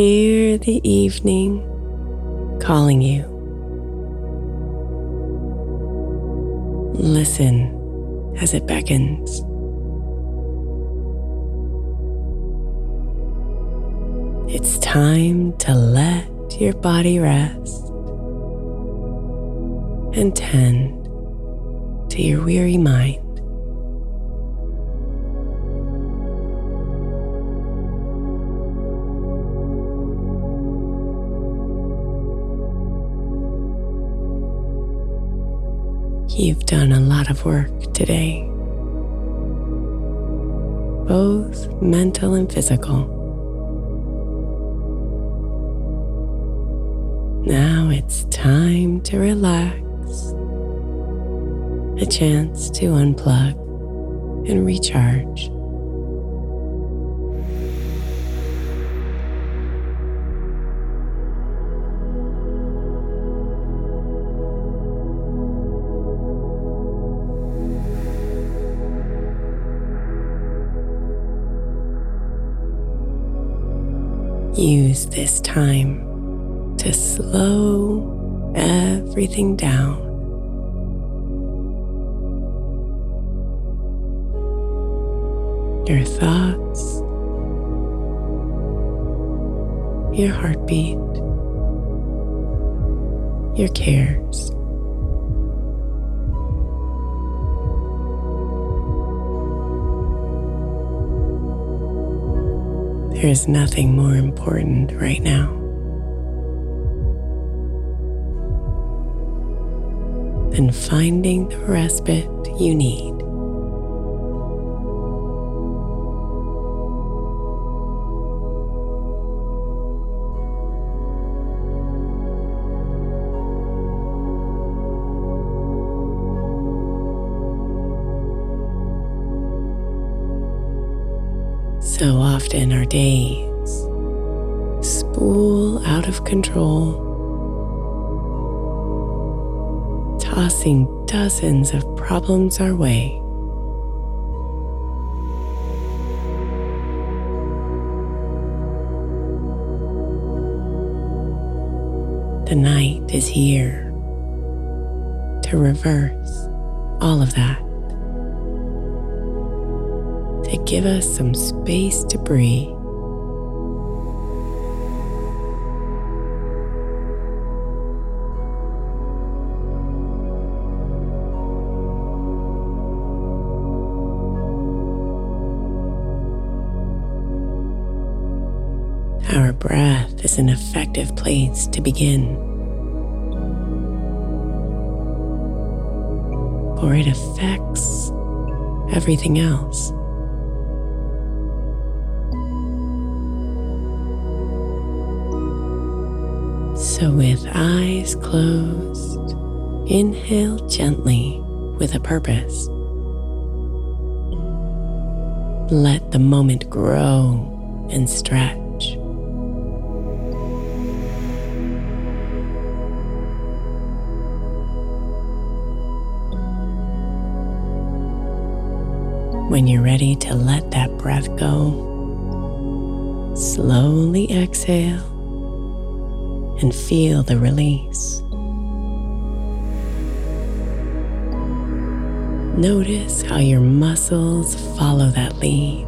Hear the evening calling you. Listen as it beckons. It's time to let your body rest and tend to your weary mind. You've done a lot of work today, both mental and physical. Now it's time to relax, a chance to unplug and recharge. Use this time to slow everything down. Your thoughts, your heartbeat, your cares. There is nothing more important right now. Than finding the respite you need. Often our days. Spool out of control, tossing dozens of problems our way. The night is here to reverse all of that to give us some space to breathe. Our breath is an effective place to begin. For it affects everything else. So, with eyes closed, inhale gently with a purpose. Let the moment grow and stretch. When you're ready to let that breath go, slowly exhale and feel the release. Notice how your muscles follow that lead,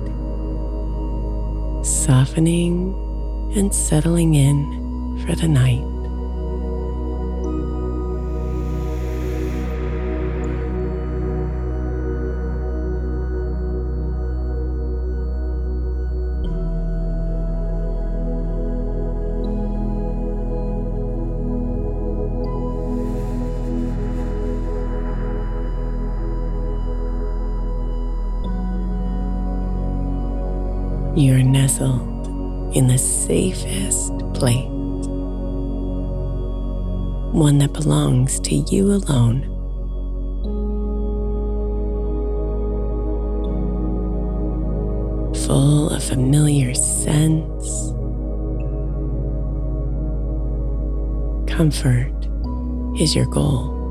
softening and settling in for the night. In the safest place, one that belongs to you alone. Full of familiar scents, comfort is your goal.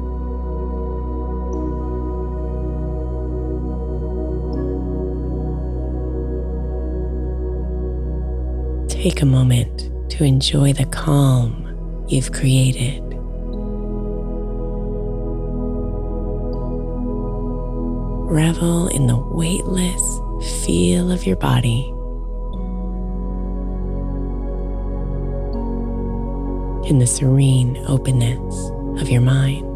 Take a moment to enjoy the calm you've created. Revel in the weightless feel of your body. In the serene openness of your mind.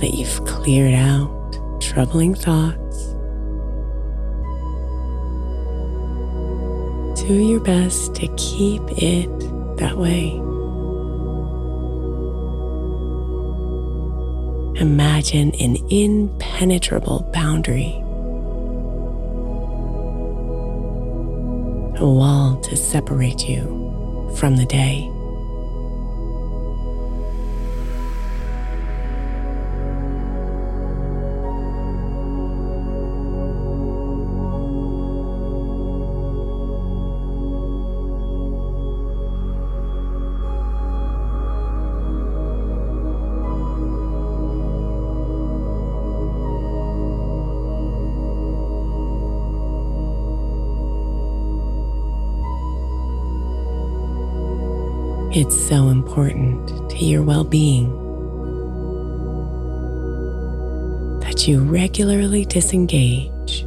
That you've cleared out troubling thoughts, do your best to keep it that way. Imagine an impenetrable boundary, a wall to separate you from the day. Important to your well being that you regularly disengage.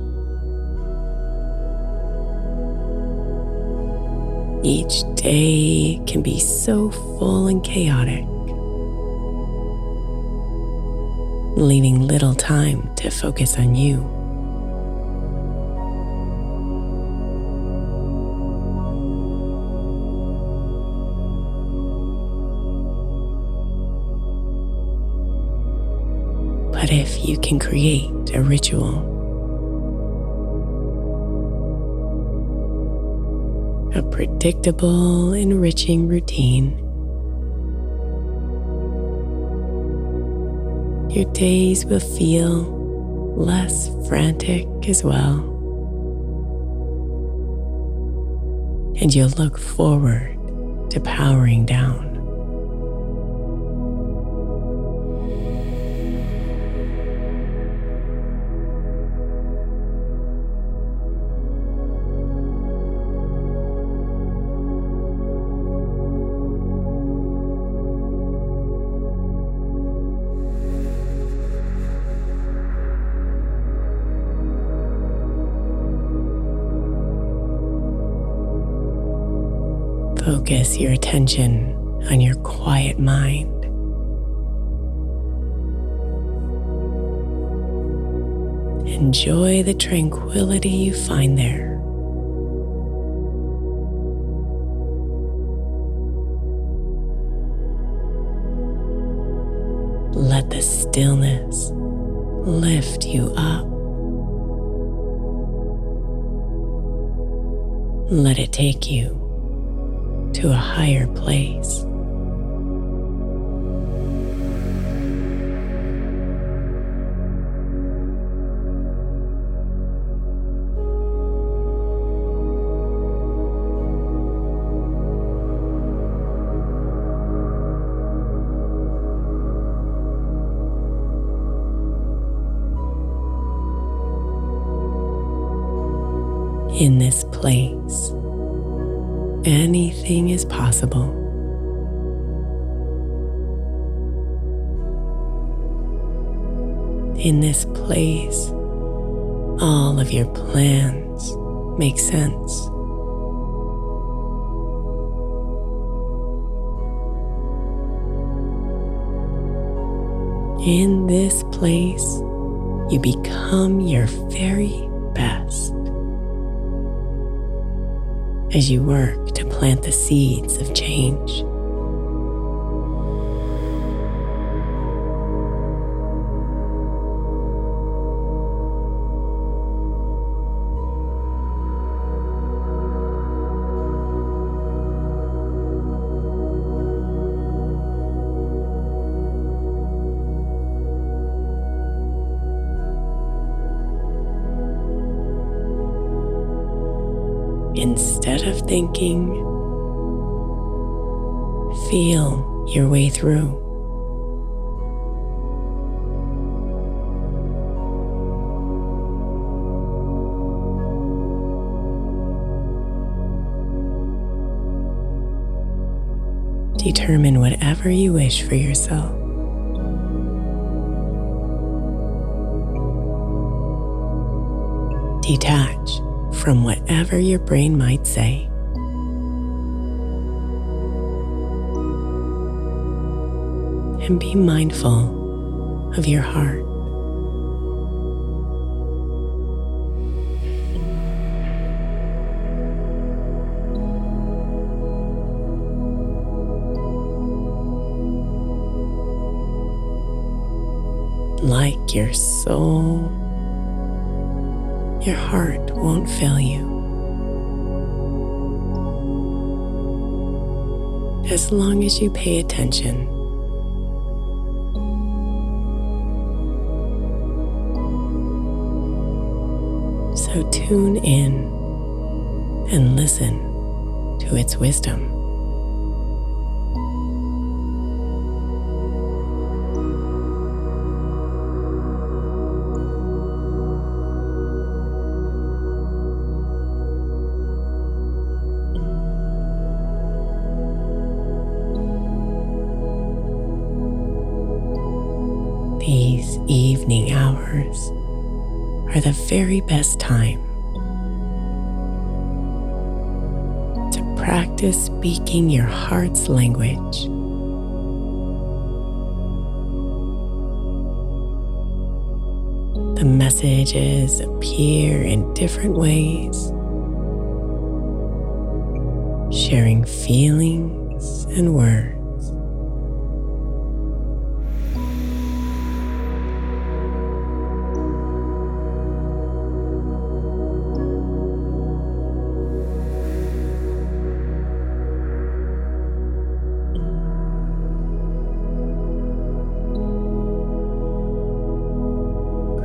Each day can be so full and chaotic, leaving little time to focus on you. But if you can create a ritual, a predictable, enriching routine, your days will feel less frantic as well. And you'll look forward to powering down. Focus your attention on your quiet mind. Enjoy the tranquility you find there. Let the stillness lift you up. Let it take you to a higher place. in this place, anything is possible. In this place, all of your plans make sense. In this place, you become your very best as you work to plant the seeds of change. Thinking, feel your way through. Determine whatever you wish for yourself. Detach from whatever your brain might say. And be mindful of your heart. Like your soul your heart won't fail you. As long as you pay attention. So tune in and listen to its wisdom. These evening hours are the very best time to practice speaking your heart's language. The messages appear in different ways, sharing feelings and words.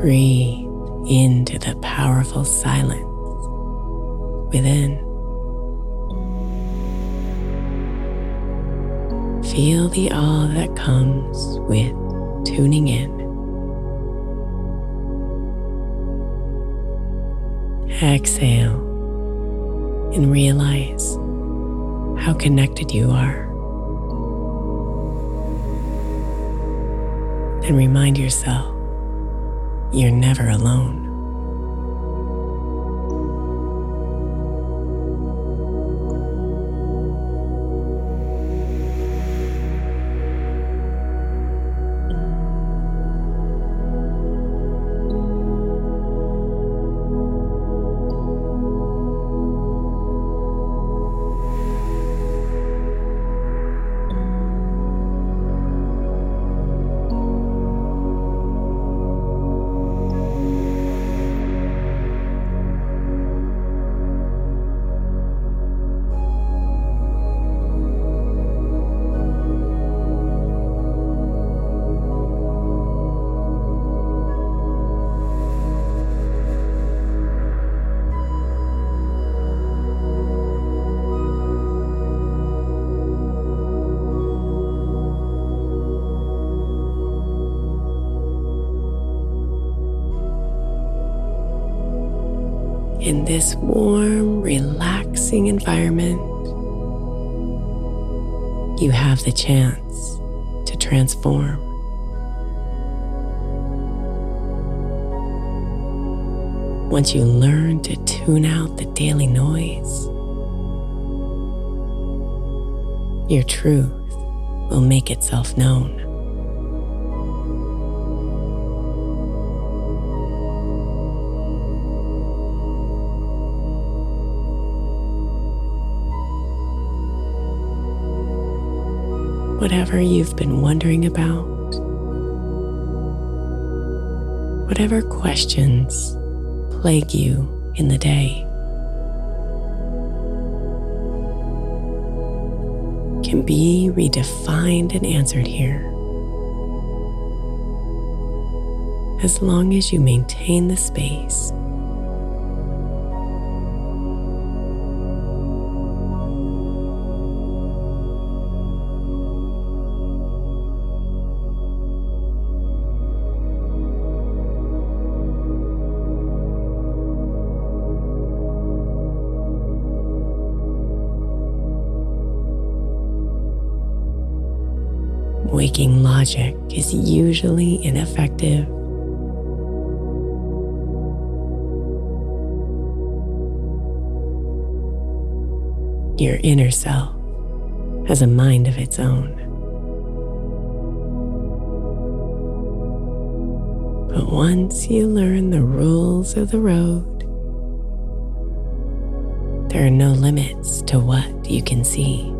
Breathe into the powerful silence within. Feel the awe that comes with tuning in. Exhale and realize how connected you are. And remind yourself you're never alone. This warm, relaxing environment, you have the chance to transform. Once you learn to tune out the daily noise, your truth will make itself known. Whatever you've been wondering about, whatever questions plague you in the day. Can be redefined and answered here. As long as you maintain the space waking logic is usually ineffective. Your inner self has a mind of its own. But once you learn the rules of the road, there are no limits to what you can see.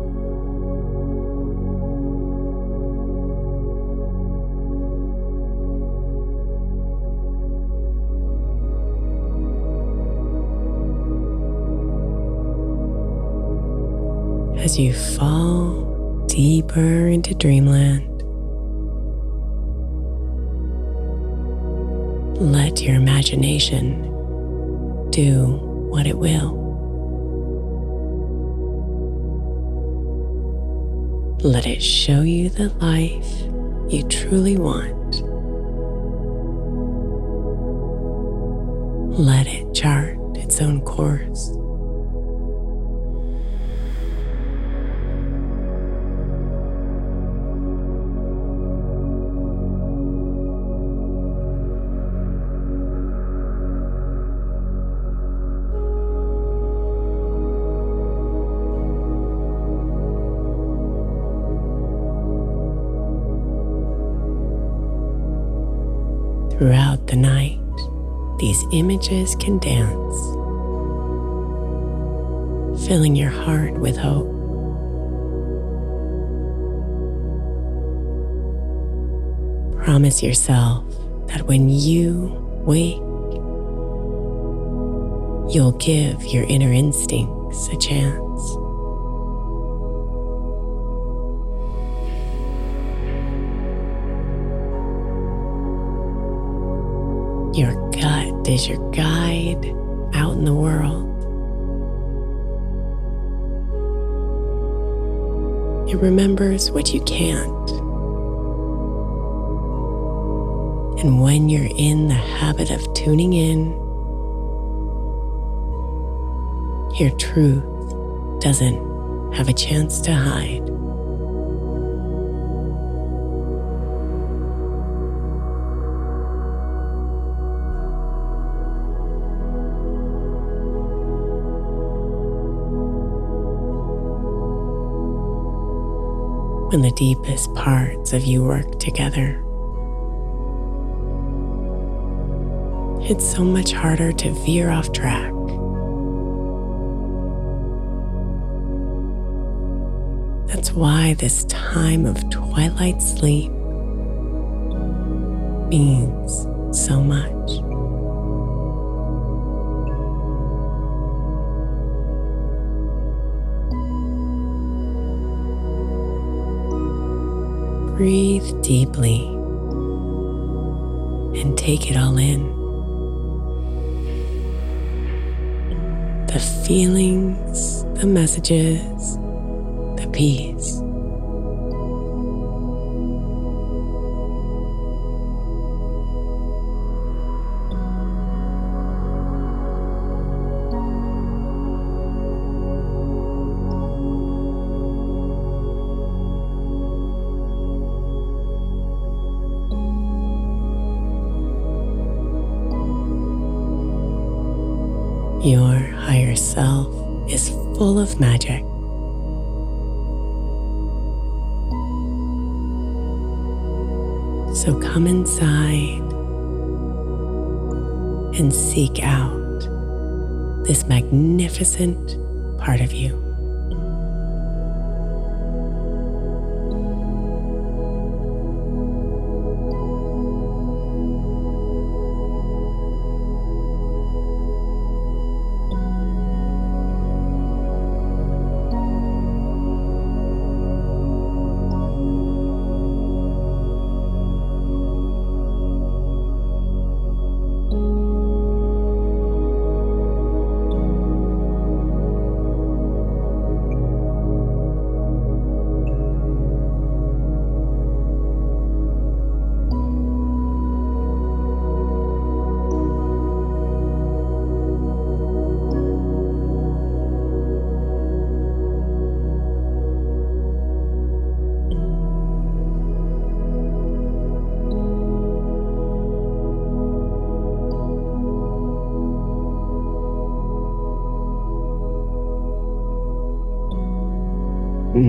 You fall deeper into dreamland. Let your imagination do what it will. Let it show you the life you truly want. Let it chart its own course. Images can dance, filling your heart with hope. Promise yourself that when you wake, you'll give your inner instincts a chance. Is your guide out in the world. It remembers what you can't. And when you're in the habit of tuning in, your truth doesn't have a chance to hide. When the deepest parts of you work together. It's so much harder to veer off track. That's why this time of twilight sleep means so much. Breathe deeply and take it all in. The feelings, the messages, the peace. Your higher self is full of magic. So come inside and seek out this magnificent part of you.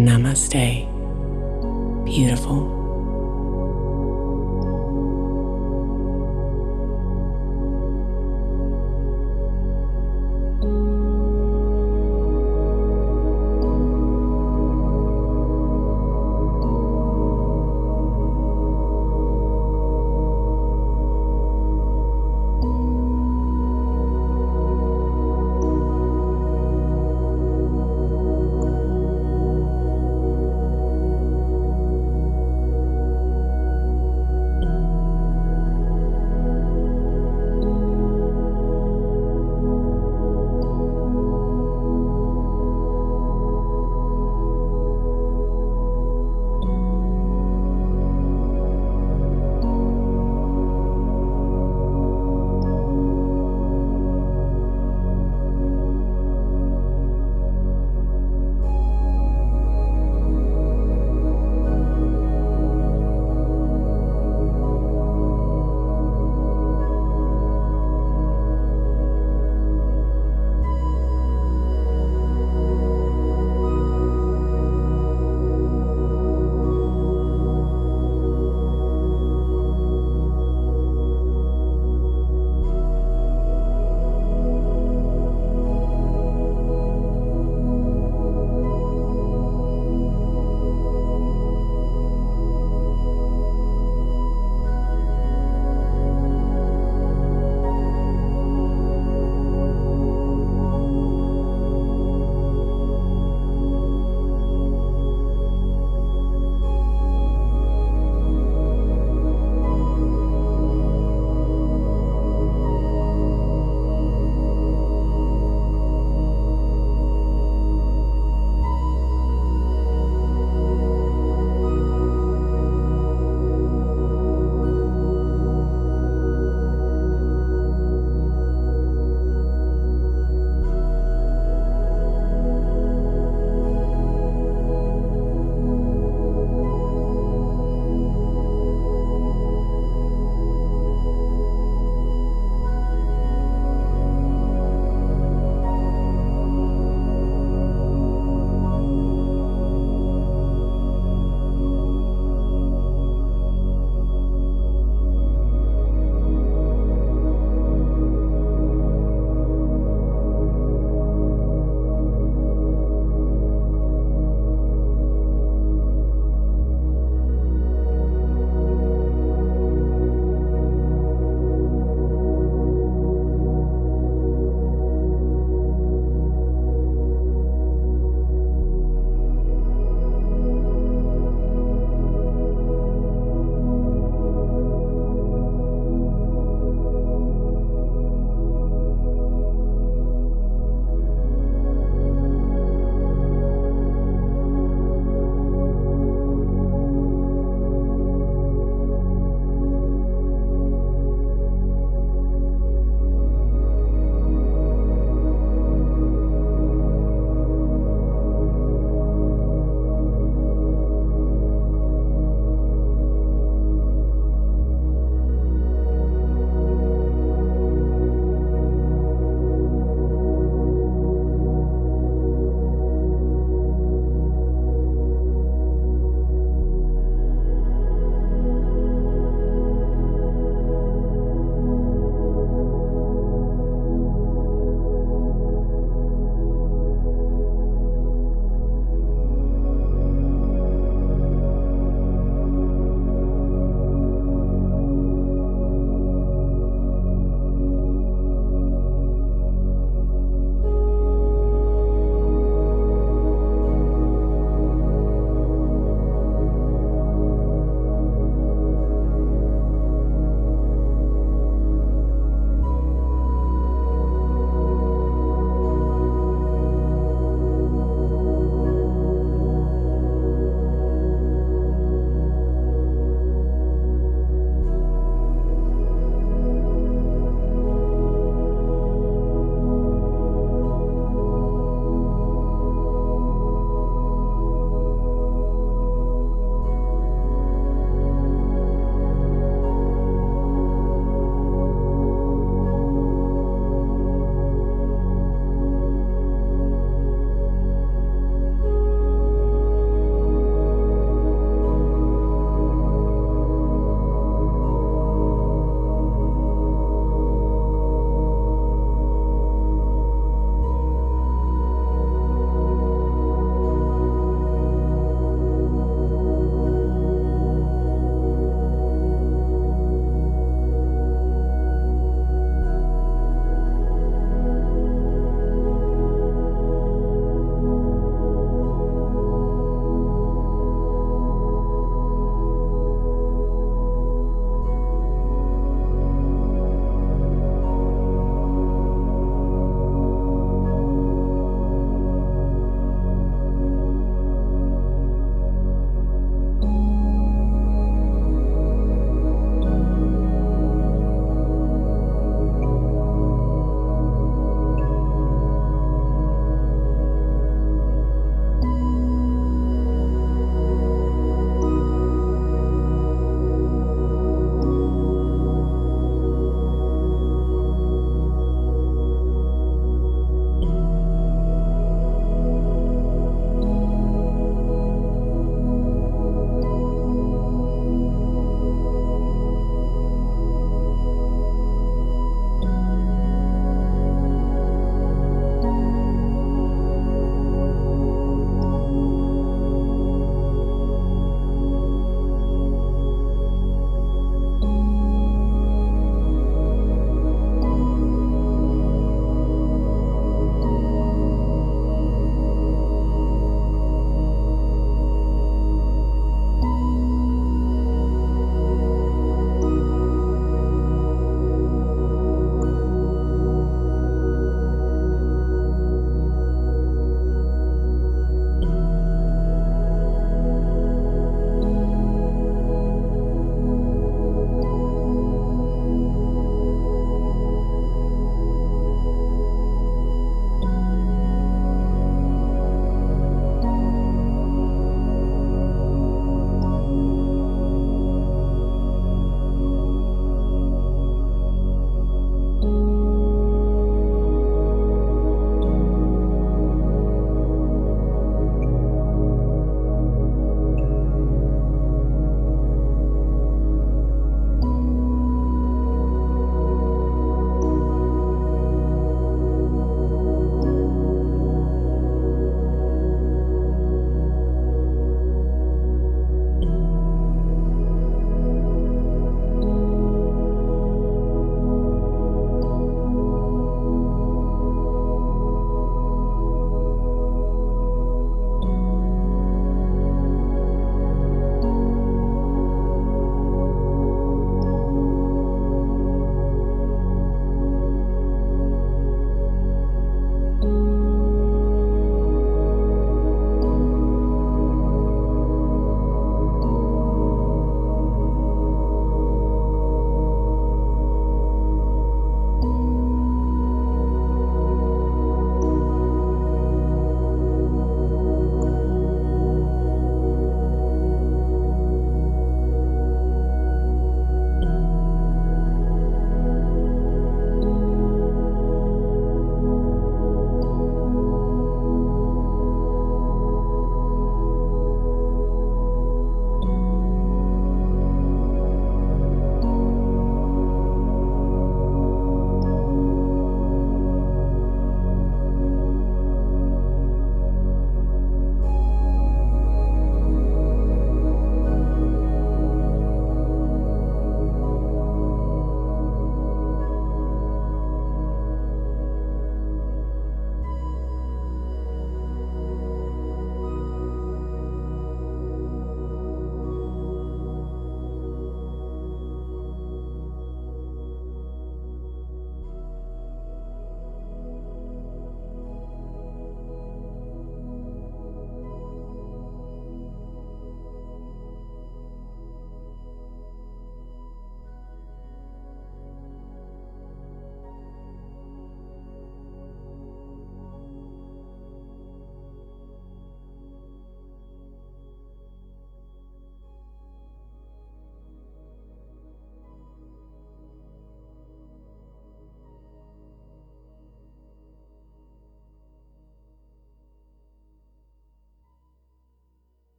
Namaste. Beautiful.